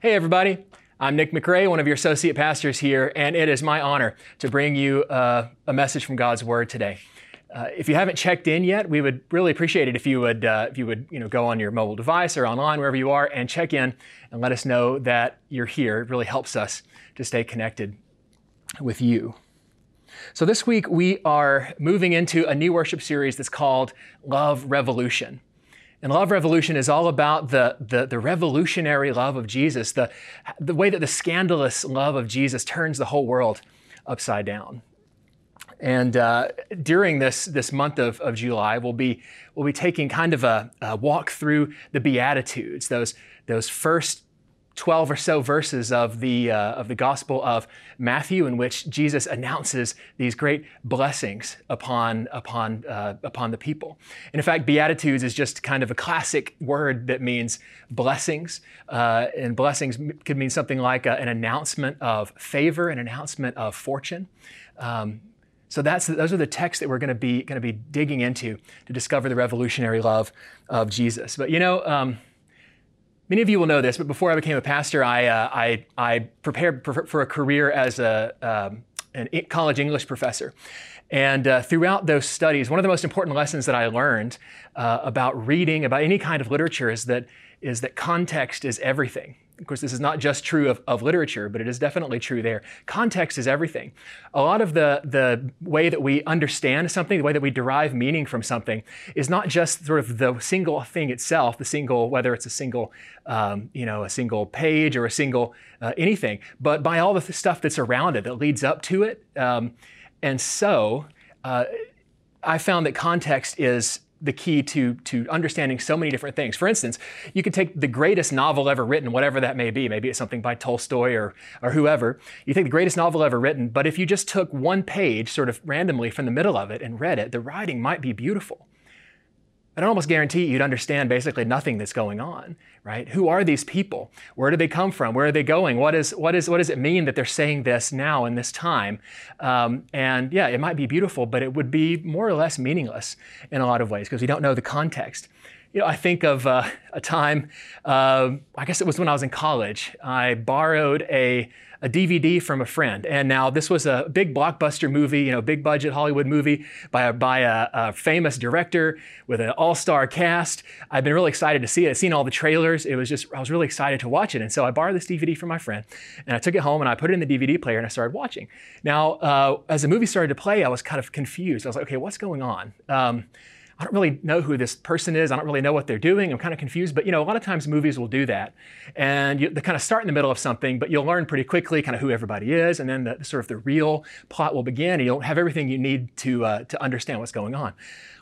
Hey, everybody. I'm Nick McRae, one of your associate pastors here, and it is my honor to bring you uh, a message from God's Word today. Uh, if you haven't checked in yet, we would really appreciate it if you would uh, if you would you know go on your mobile device or online wherever you are and check in and let us know that you're here. It really helps us to stay connected with you. So this week we are moving into a new worship series that's called Love Revolution. And Love Revolution is all about the, the, the, revolutionary love of Jesus, the, the way that the scandalous love of Jesus turns the whole world upside down. And uh, during this, this month of, of July, we'll be, we'll be taking kind of a, a walk through the Beatitudes, those, those first 12 or so verses of the, uh, of the Gospel of Matthew, in which Jesus announces these great blessings upon, upon, uh, upon the people. And in fact, Beatitudes is just kind of a classic word that means blessings. Uh, and blessings could mean something like a, an announcement of favor, an announcement of fortune. Um, so that's, those are the texts that we're going to be going to be digging into to discover the revolutionary love of Jesus. But you know, um, Many of you will know this, but before I became a pastor, I, uh, I, I, prepared for a career as a, um, an college English professor. And uh, throughout those studies, one of the most important lessons that I learned uh, about reading, about any kind of literature, is that, is that context is everything. Of course, this is not just true of, of literature, but it is definitely true there. Context is everything. A lot of the, the way that we understand something, the way that we derive meaning from something, is not just sort of the single thing itself, the single, whether it's a single, um, you know, a single page or a single uh, anything, but by all the stuff that's around it that leads up to it. Um, and so, uh, I found that context is the key to, to understanding so many different things. For instance, you could take the greatest novel ever written, whatever that may be, maybe it's something by Tolstoy or, or whoever. You take the greatest novel ever written, but if you just took one page sort of randomly from the middle of it and read it, the writing might be beautiful. I can almost guarantee you'd understand basically nothing that's going on, right? Who are these people? Where do they come from? Where are they going? What, is, what, is, what does it mean that they're saying this now in this time? Um, and yeah, it might be beautiful, but it would be more or less meaningless in a lot of ways because we don't know the context. You know, I think of uh, a time, uh, I guess it was when I was in college. I borrowed a a DVD from a friend. And now this was a big blockbuster movie, you know, big budget Hollywood movie by a, by a, a famous director with an all-star cast. I've been really excited to see it. I've seen all the trailers. It was just, I was really excited to watch it. And so I borrowed this DVD from my friend and I took it home and I put it in the DVD player and I started watching. Now, uh, as the movie started to play, I was kind of confused. I was like, okay, what's going on? Um, I don't really know who this person is. I don't really know what they're doing. I'm kind of confused. But you know, a lot of times movies will do that, and you, they kind of start in the middle of something, but you'll learn pretty quickly kind of who everybody is, and then the, sort of the real plot will begin, and you'll have everything you need to uh, to understand what's going on.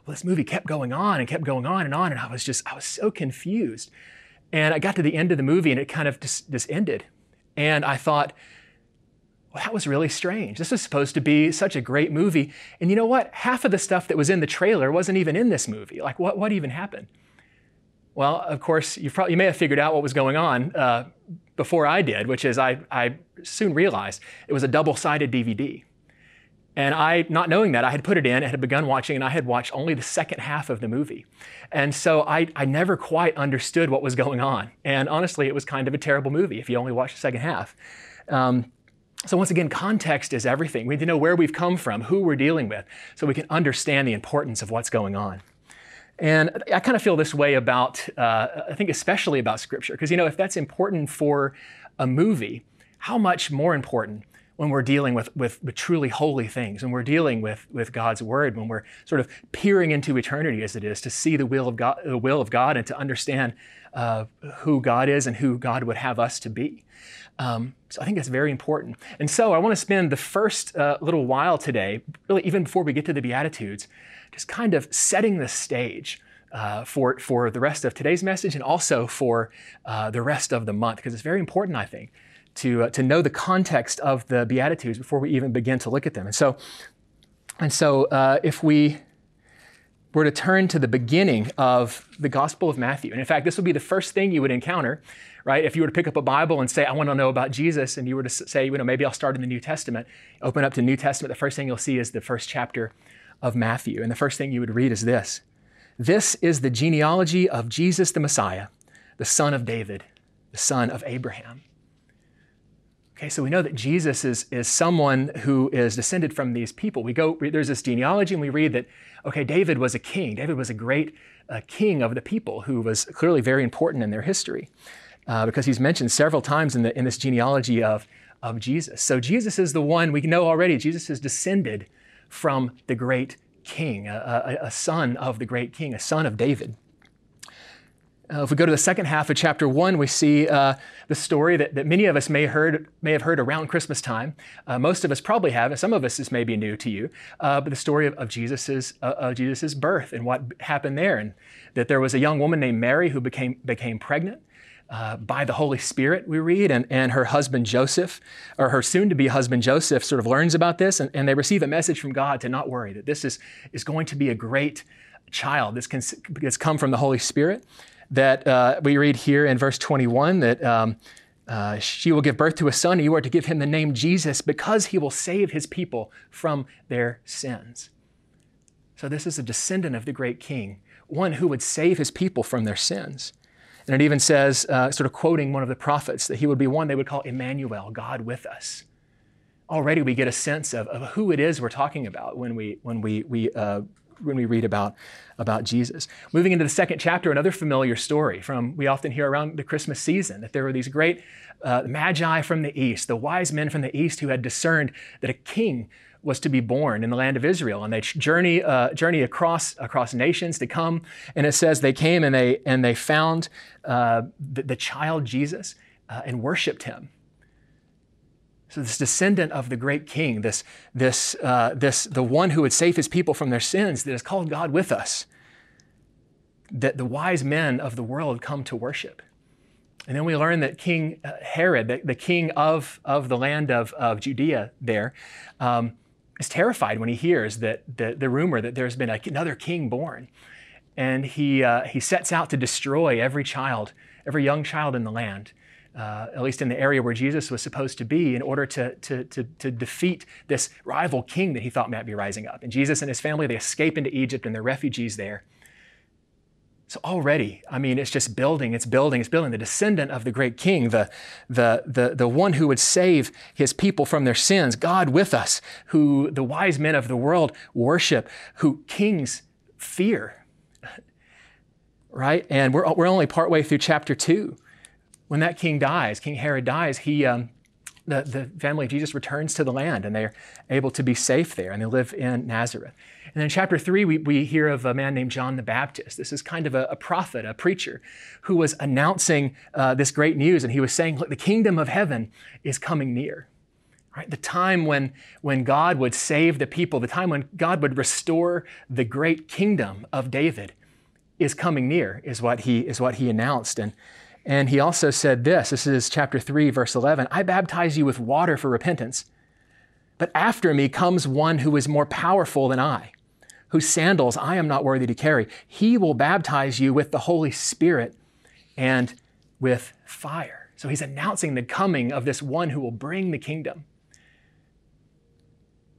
Well, this movie kept going on and kept going on and on, and I was just I was so confused. And I got to the end of the movie, and it kind of just, just ended. And I thought, well, that was really strange. This was supposed to be such a great movie. And you know what? Half of the stuff that was in the trailer wasn't even in this movie. Like, what, what even happened? Well, of course, you, probably, you may have figured out what was going on uh, before I did, which is I, I soon realized it was a double sided DVD. And I, not knowing that, I had put it in, I had begun watching, and I had watched only the second half of the movie. And so I, I never quite understood what was going on. And honestly, it was kind of a terrible movie if you only watch the second half. Um, so, once again, context is everything. We need to know where we've come from, who we're dealing with, so we can understand the importance of what's going on. And I kind of feel this way about, uh, I think, especially about Scripture, because, you know, if that's important for a movie, how much more important when we're dealing with, with, with, truly holy things, when we're dealing with, with God's word, when we're sort of peering into eternity as it is to see the will of God, the will of God and to understand uh, who God is and who God would have us to be. Um, so I think that's very important. And so I want to spend the first uh, little while today, really even before we get to the Beatitudes, just kind of setting the stage uh, for, for the rest of today's message and also for uh, the rest of the month, because it's very important, I think, to, uh, to know the context of the Beatitudes before we even begin to look at them. And so, and so uh, if we were to turn to the beginning of the Gospel of Matthew, and in fact, this would be the first thing you would encounter right? If you were to pick up a Bible and say, I want to know about Jesus, and you were to say, you know, maybe I'll start in the New Testament, open up to New Testament, the first thing you'll see is the first chapter of Matthew. And the first thing you would read is this This is the genealogy of Jesus the Messiah, the son of David, the the son of Abraham. Okay, so we know that Jesus is, is someone who is descended from these people. We go, there's this genealogy, and we read that, okay, David was a king. David was a great uh, king of the people who was clearly very important in their history uh, because he's mentioned several times in, the, in this genealogy of, of Jesus. So Jesus is the one we know already. Jesus is descended from the great king, a, a, a son of the great king, a son of David. Uh, if we go to the second half of chapter one, we see uh, the story that, that many of us may, heard, may have heard around Christmas time. Uh, most of us probably have, and some of us this may be new to you. Uh, but the story of, of Jesus's, uh, of Jesus's birth and what happened there, and that there was a young woman named Mary who became, became pregnant. Uh, by the Holy Spirit, we read, and, and her husband Joseph, or her soon to be husband Joseph, sort of learns about this, and, and they receive a message from God to not worry, that this is, is going to be a great child. This can, has come from the Holy Spirit that uh, we read here in verse 21 that um, uh, she will give birth to a son, and you are to give him the name Jesus because he will save his people from their sins. So, this is a descendant of the great king, one who would save his people from their sins. And it even says, uh, sort of quoting one of the prophets, that he would be one they would call Emmanuel, God with us. Already we get a sense of, of who it is we're talking about when we, when we, we uh, when we read about, about Jesus. Moving into the second chapter, another familiar story from we often hear around the Christmas season that there were these great uh, magi from the east, the wise men from the east who had discerned that a king was to be born in the land of Israel, and they journey uh, journey across across nations to come. And it says they came and they and they found uh, the, the, child Jesus uh, and worshipped him. So this descendant of the great king, this, this, uh, this, the one who would save his people from their sins, that is called God with us, that the wise men of the world come to worship. And then we learn that King uh, Herod, the, the king of, of the land of, of Judea there, um, is terrified when he hears that the, the rumor that there's been another king born. And he, uh, he sets out to destroy every child, every young child in the land uh, at least in the area where Jesus was supposed to be, in order to, to, to, to, defeat this rival king that he thought might be rising up. And Jesus and his family, they escape into Egypt and they're refugees there. So already, I mean, it's just building, it's building, it's building. The descendant of the great king, the, the, the, the one who would save his people from their sins, God with us, who the wise men of the world worship, who kings fear. Right? And we're, we're only partway through chapter two when that king dies, King Herod dies, he, um, the, the family of Jesus returns to the land and they're able to be safe there and they live in Nazareth. And then in chapter three, we, we hear of a man named John the Baptist. This is kind of a, a prophet, a preacher, who was announcing uh, this great news and he was saying, Look, the kingdom of heaven is coming near. Right? The time when, when God would save the people, the time when God would restore the great kingdom of David is coming near, is what he, is what he announced. And and he also said this this is chapter 3, verse 11 I baptize you with water for repentance, but after me comes one who is more powerful than I, whose sandals I am not worthy to carry. He will baptize you with the Holy Spirit and with fire. So he's announcing the coming of this one who will bring the kingdom.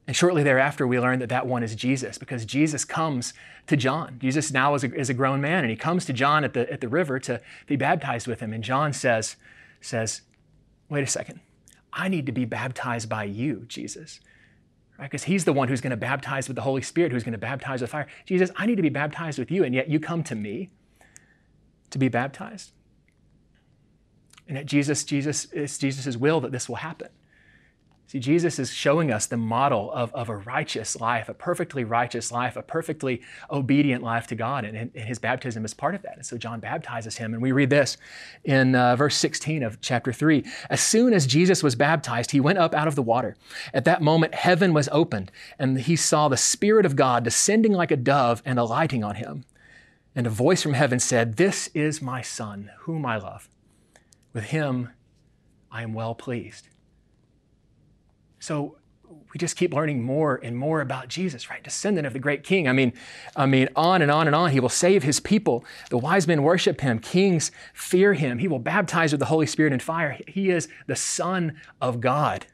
And shortly thereafter, we learn that that one is Jesus because Jesus comes to John. Jesus now is a, is a grown man, and he comes to John at the, at the river to be baptized with him. And John says, says, Wait a second, I need to be baptized by you, Jesus. Right? Because he's the one who's going to baptize with the Holy Spirit, who's going to baptize with fire. Jesus, I need to be baptized with you, and yet you come to me to be baptized. And that Jesus, Jesus, it's Jesus' will that this will happen. See, Jesus is showing us the model of, of a righteous life, a perfectly righteous life, a perfectly obedient life to God, and, and his baptism is part of that. And so John baptizes him, and we read this in uh, verse 16 of chapter 3. As soon as Jesus was baptized, he went up out of the water. At that moment, heaven was opened, and he saw the Spirit of God descending like a dove and alighting on him. And a voice from heaven said, This is my Son, whom I love. With him I am well pleased. So we just keep learning more and more about Jesus, right? Descendant of the great king. I mean, I mean, on and on and on. He will save his people. The wise men worship him. Kings fear him. He will baptize with the Holy Spirit and fire. He is the Son of God.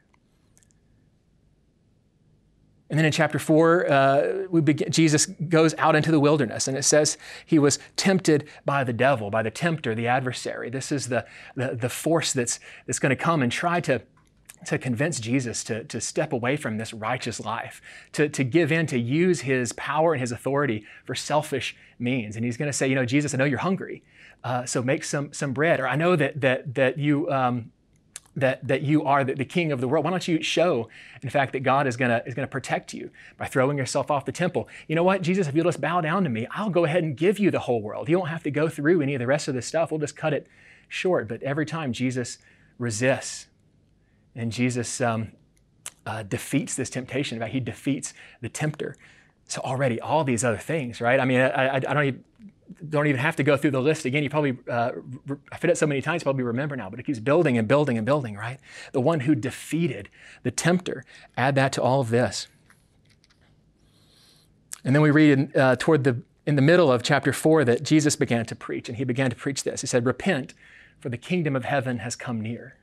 And then in chapter four, uh, begin, Jesus goes out into the wilderness, and it says he was tempted by the devil, by the tempter, the adversary. This is the, the, the force that's, that's going to come and try to, to convince Jesus to, to step away from this righteous life, to, to give in, to use his power and his authority for selfish means. And he's going to say, You know, Jesus, I know you're hungry, uh, so make some, some bread. Or I know that, that, that you. Um, that, that you are the, the, king of the world. Why don't you show, in fact, that God is gonna, is gonna protect you by throwing yourself off the temple? You know what, Jesus, if you'll just bow down to me, I'll go ahead and give you the whole world. You don't have to go through any of the rest of this stuff. We'll just cut it short. But every time Jesus resists and Jesus um, uh, defeats this temptation, in fact, he defeats the tempter. So already all these other things, right? I mean, I, I, I don't even don't even have to go through the list again. You probably, uh, I've said it so many times, probably remember now, but it keeps building and building and building, right? The one who defeated the tempter. Add that to all of this. And then we read in, uh, toward the, in the middle of chapter four that Jesus began to preach, and he began to preach this. He said, Repent, for the kingdom of heaven has come near.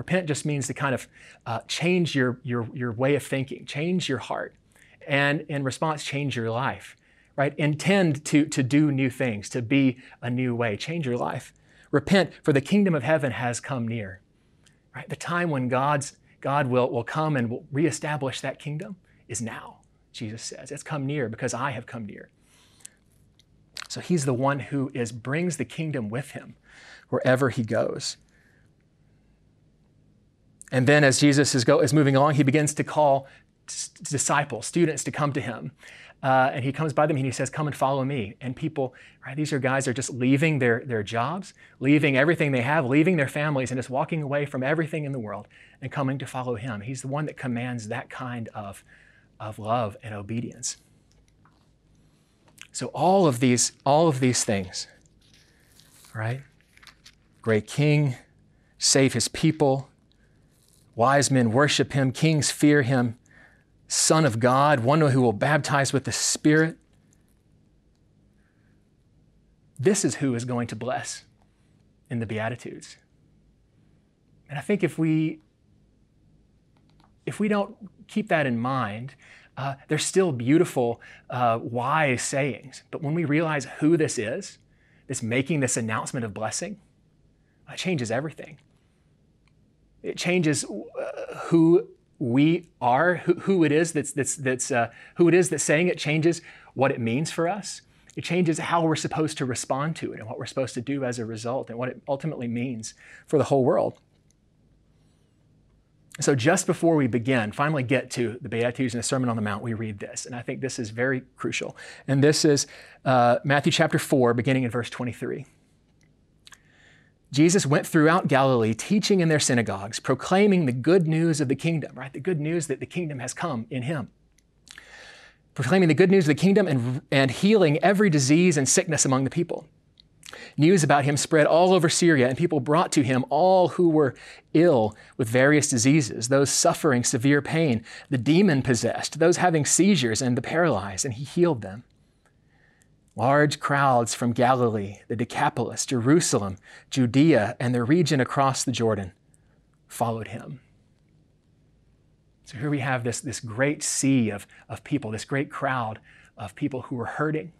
Repent just means to kind of uh, change your, your, your way of thinking, change your heart, and in response, change your life right? Intend to, to do new things, to be a new way, change your life. Repent, for the kingdom of heaven has come near. Right? The time when God's, God will, will come and will reestablish that kingdom is now, Jesus says. It's come near because I have come near. So he's the one who is brings the kingdom with him wherever he goes. And then as Jesus is, go, is moving along, he begins to call disciples, students to come to him. Uh, and he comes by them and he says, Come and follow me. And people, right, these are guys that are just leaving their, their jobs, leaving everything they have, leaving their families, and just walking away from everything in the world and coming to follow him. He's the one that commands that kind of, of love and obedience. So all of these, all of these things, right? Great king, save his people, wise men worship him, kings fear him, Son of God, one who will baptize with the Spirit. This is who is going to bless in the Beatitudes. And I think if we if we don't keep that in mind, uh, they're still beautiful, uh, wise sayings. But when we realize who this is, this making this announcement of blessing, it changes everything. It changes uh, who we are, who, who it is that's, that's, that's uh, who it is that's saying it changes what it means for us. It changes how we're supposed to respond to it and what we're supposed to do as a result and what it ultimately means for the whole world. So, just before we begin, finally get to the Beatitudes and the Sermon on the Mount, we read this. And I think this is very crucial. And this is uh, Matthew chapter 4, beginning in verse 23. Jesus went throughout Galilee, teaching in their synagogues, proclaiming the good news of the kingdom, right? The good news that the kingdom has come in him. Proclaiming the good news of the kingdom and, and healing every disease and sickness among the people. News about him spread all over Syria, and people brought to him all who were ill with various diseases, those suffering severe pain, the demon possessed, those having seizures, and the paralyzed, and he healed them. Large crowds from Galilee, the Decapolis, Jerusalem, Judea, and the region across the Jordan followed him. So here we have this, this great sea of, of people, this great crowd of people who were hurting,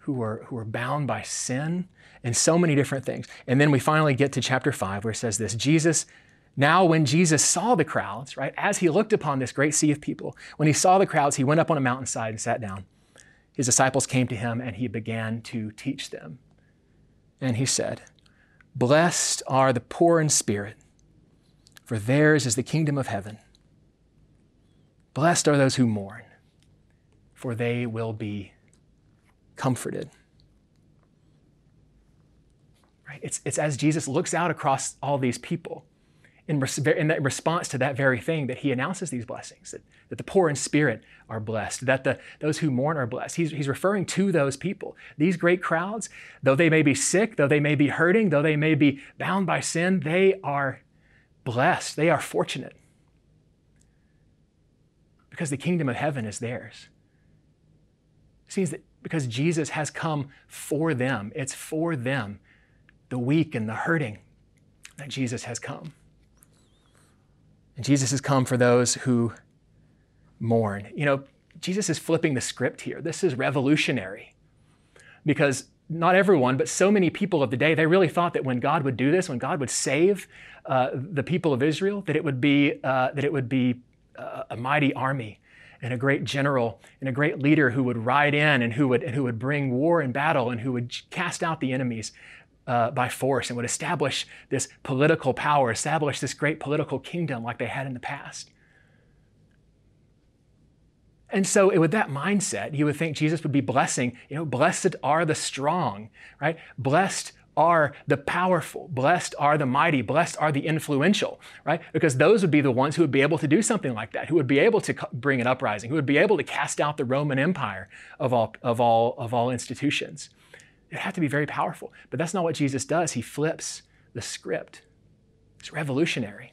who were, who were bound by sin, and so many different things. And then we finally get to chapter 5 where it says this Jesus, now when Jesus saw the crowds, right, as he looked upon this great sea of people, when he saw the crowds, he went up on a mountainside and sat down his disciples came to him and he began to teach them. And he said, Blessed are the poor in spirit, for theirs is the kingdom of heaven. Blessed are those who mourn, for they will be comforted. Right? It's, it's as Jesus looks out across all these people in, in that response to that very thing that he announces these blessings that, that the poor in spirit are blessed, that the, those who mourn are blessed. He's, he's referring to those people. These great crowds, though they may be sick, though they may be hurting, though they may be bound by sin, they are blessed. They are fortunate because the kingdom of heaven is theirs. It means that because Jesus has come for them, it's for them, the weak and the hurting, that Jesus has come. And Jesus has come for those who mourn. You know, Jesus is flipping the script here. This is revolutionary because not everyone, but so many people of the day, they really thought that when God would do this, when God would save uh, the people of Israel, that it would be uh, that it would be uh, a mighty army and a great general and a great leader who would ride in and who would and who would bring war and battle and who would cast out the enemies uh, by force and would establish this political power, establish this great political kingdom like they had in the past. And so, with that mindset, you would think Jesus would be blessing, you know, blessed are the strong, right? Blessed are the powerful, blessed are the mighty, blessed are the influential, right? Because those would be the ones who would be able to do something like that, who would be able to bring an uprising, who would be able to cast out the Roman Empire of all, of all, of all institutions. It have to be very powerful. But that's not what Jesus does. He flips the script. It's revolutionary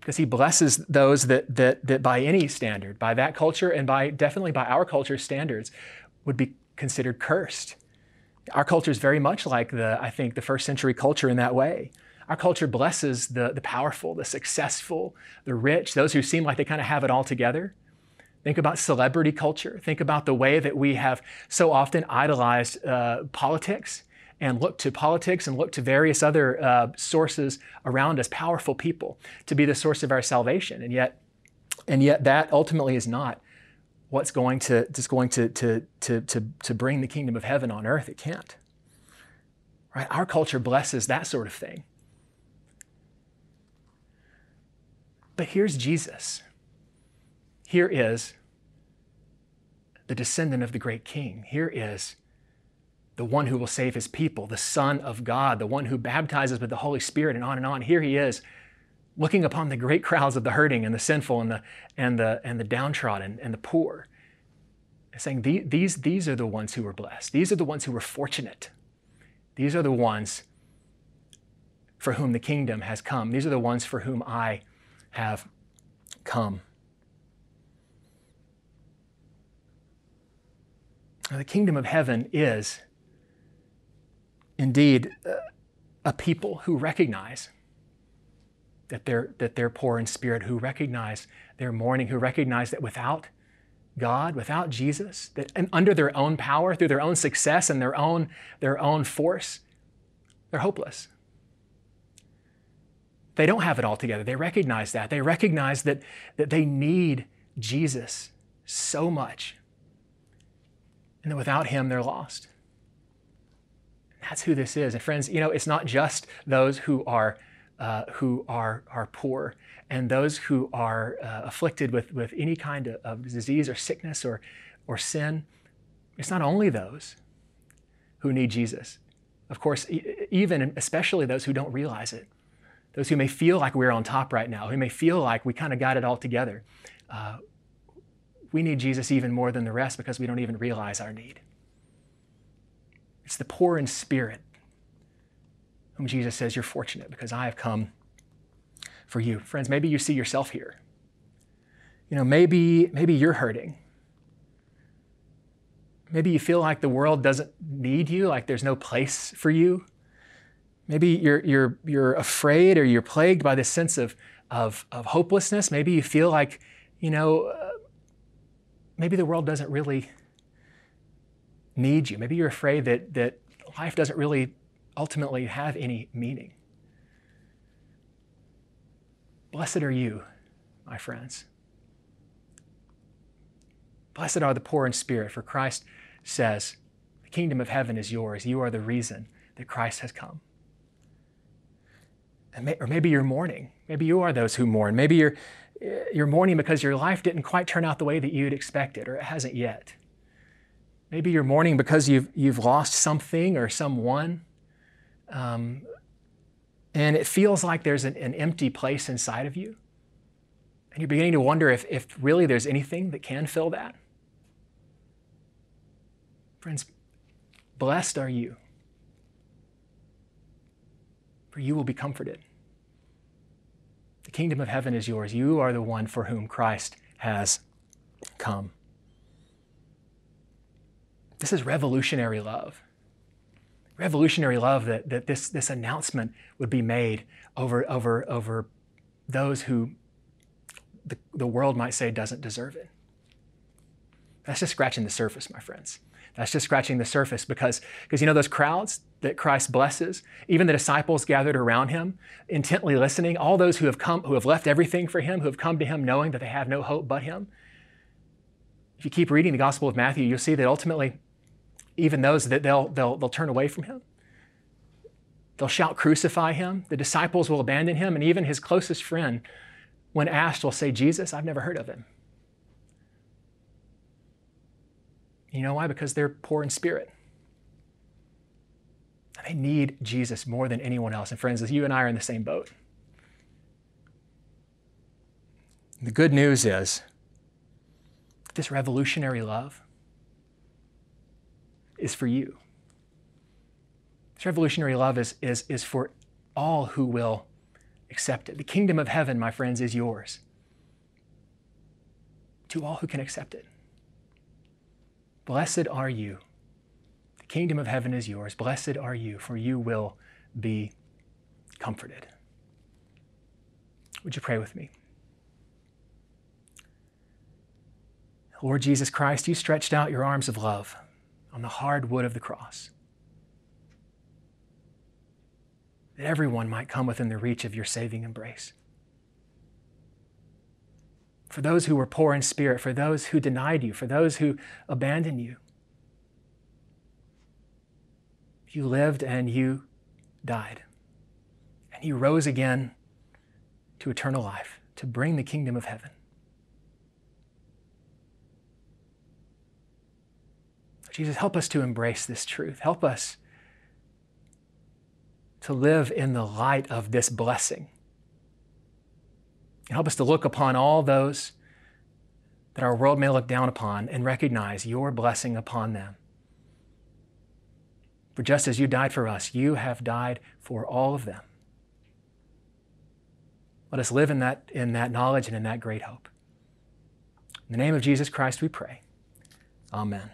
because he blesses those that, that, that by any standard, by that culture and by definitely by our culture's standards, would be considered cursed. Our culture is very much like the, I think, the first century culture in that way. Our culture blesses the, the powerful, the successful, the rich, those who seem like they kind of have it all together. Think about celebrity culture. Think about the way that we have so often idolized uh, politics and look to politics and look to various other uh, sources around us, powerful people, to be the source of our salvation. And yet, and yet that ultimately is not what's going to just going to, to, to, to, to bring the kingdom of heaven on earth. It can't. Right? Our culture blesses that sort of thing. But here's Jesus. Here is the descendant of the great king. Here is the one who will save his people, the Son of God, the one who baptizes with the Holy Spirit, and on and on. Here he is, looking upon the great crowds of the hurting and the sinful and the, and the, and the downtrodden and the poor, and saying, these, these are the ones who were blessed. These are the ones who were fortunate. These are the ones for whom the kingdom has come. These are the ones for whom I have come. The kingdom of heaven is indeed uh, a people who recognize that they're, that they're poor in spirit, who recognize their mourning, who recognize that without God, without Jesus, that and under their own power, through their own success and their own, their own force, they're hopeless. They don't have it all together. They recognize that. They recognize that, that they need Jesus so much. And that without him, they're lost. That's who this is. And friends, you know, it's not just those who are uh, who are are poor and those who are uh, afflicted with with any kind of, of disease or sickness or or sin. It's not only those who need Jesus. Of course, even especially those who don't realize it, those who may feel like we're on top right now, who may feel like we kind of got it all together. Uh, we need Jesus even more than the rest because we don't even realize our need. It's the poor in spirit whom Jesus says, You're fortunate because I have come for you. Friends, maybe you see yourself here. You know, maybe, maybe you're hurting. Maybe you feel like the world doesn't need you, like there's no place for you. Maybe you're, you're, you're afraid or you're plagued by this sense of, of, of hopelessness. Maybe you feel like, you know, maybe the world doesn't really need you. Maybe you're afraid that, that life doesn't really ultimately have any meaning. Blessed are you, my friends. Blessed are the poor in spirit, for Christ says, The kingdom of heaven is yours. You are the reason that Christ has come. May, or maybe you're mourning. Maybe you are those who mourn. Maybe you're, you're mourning because your life didn't quite turn out the way that you'd expected, or it hasn't yet. Maybe you're mourning because you've, you've lost something or someone. Um, and it feels like there's an, an, empty place inside of you. And you're beginning to wonder if, if really there's anything that can fill that. Friends, blessed are you, for you will be comforted. The kingdom of heaven is yours. You are the one for whom Christ has come. This is revolutionary love. Revolutionary love that, that this, this announcement would be made over, over, over those who the, the world might say doesn't deserve it. That's just scratching the surface, my friends. That's just scratching the surface because, because you know those crowds that Christ blesses, even the disciples gathered around him, intently listening, all those who have come, who have left everything for him, who have come to him knowing that they have no hope but him. If you keep reading the Gospel of Matthew, you'll see that ultimately, even those that they'll, they'll, they'll turn away from him. They'll shout, crucify him. The disciples will abandon him, and even his closest friend, when asked, will say, Jesus, I've never heard of him. You know why? Because they're poor in spirit. They need Jesus more than anyone else. And friends, you and I are in the same boat. The good news is this revolutionary love is for you. This revolutionary love is, is, is for all who will accept it. The kingdom of heaven, my friends, is yours. To all who can accept it. Blessed are you. Kingdom of heaven is yours. Blessed are you, for you will be comforted. Would you pray with me? Lord Jesus Christ, you stretched out your arms of love on the hard wood of the cross. That everyone might come within the reach of your saving embrace. For those who were poor in spirit, for those who denied you, for those who abandoned you, you lived and you died. And you rose again to eternal life, to bring the kingdom of heaven. Jesus, help us to embrace this truth. Help us to live in the light of this blessing. And help us to look upon all those that our world may look down upon and recognize your blessing upon them. For just as you died for us, you have died for all of them. Let us live in that, in that knowledge and in that great hope. In the name of Jesus Christ, we pray. Amen.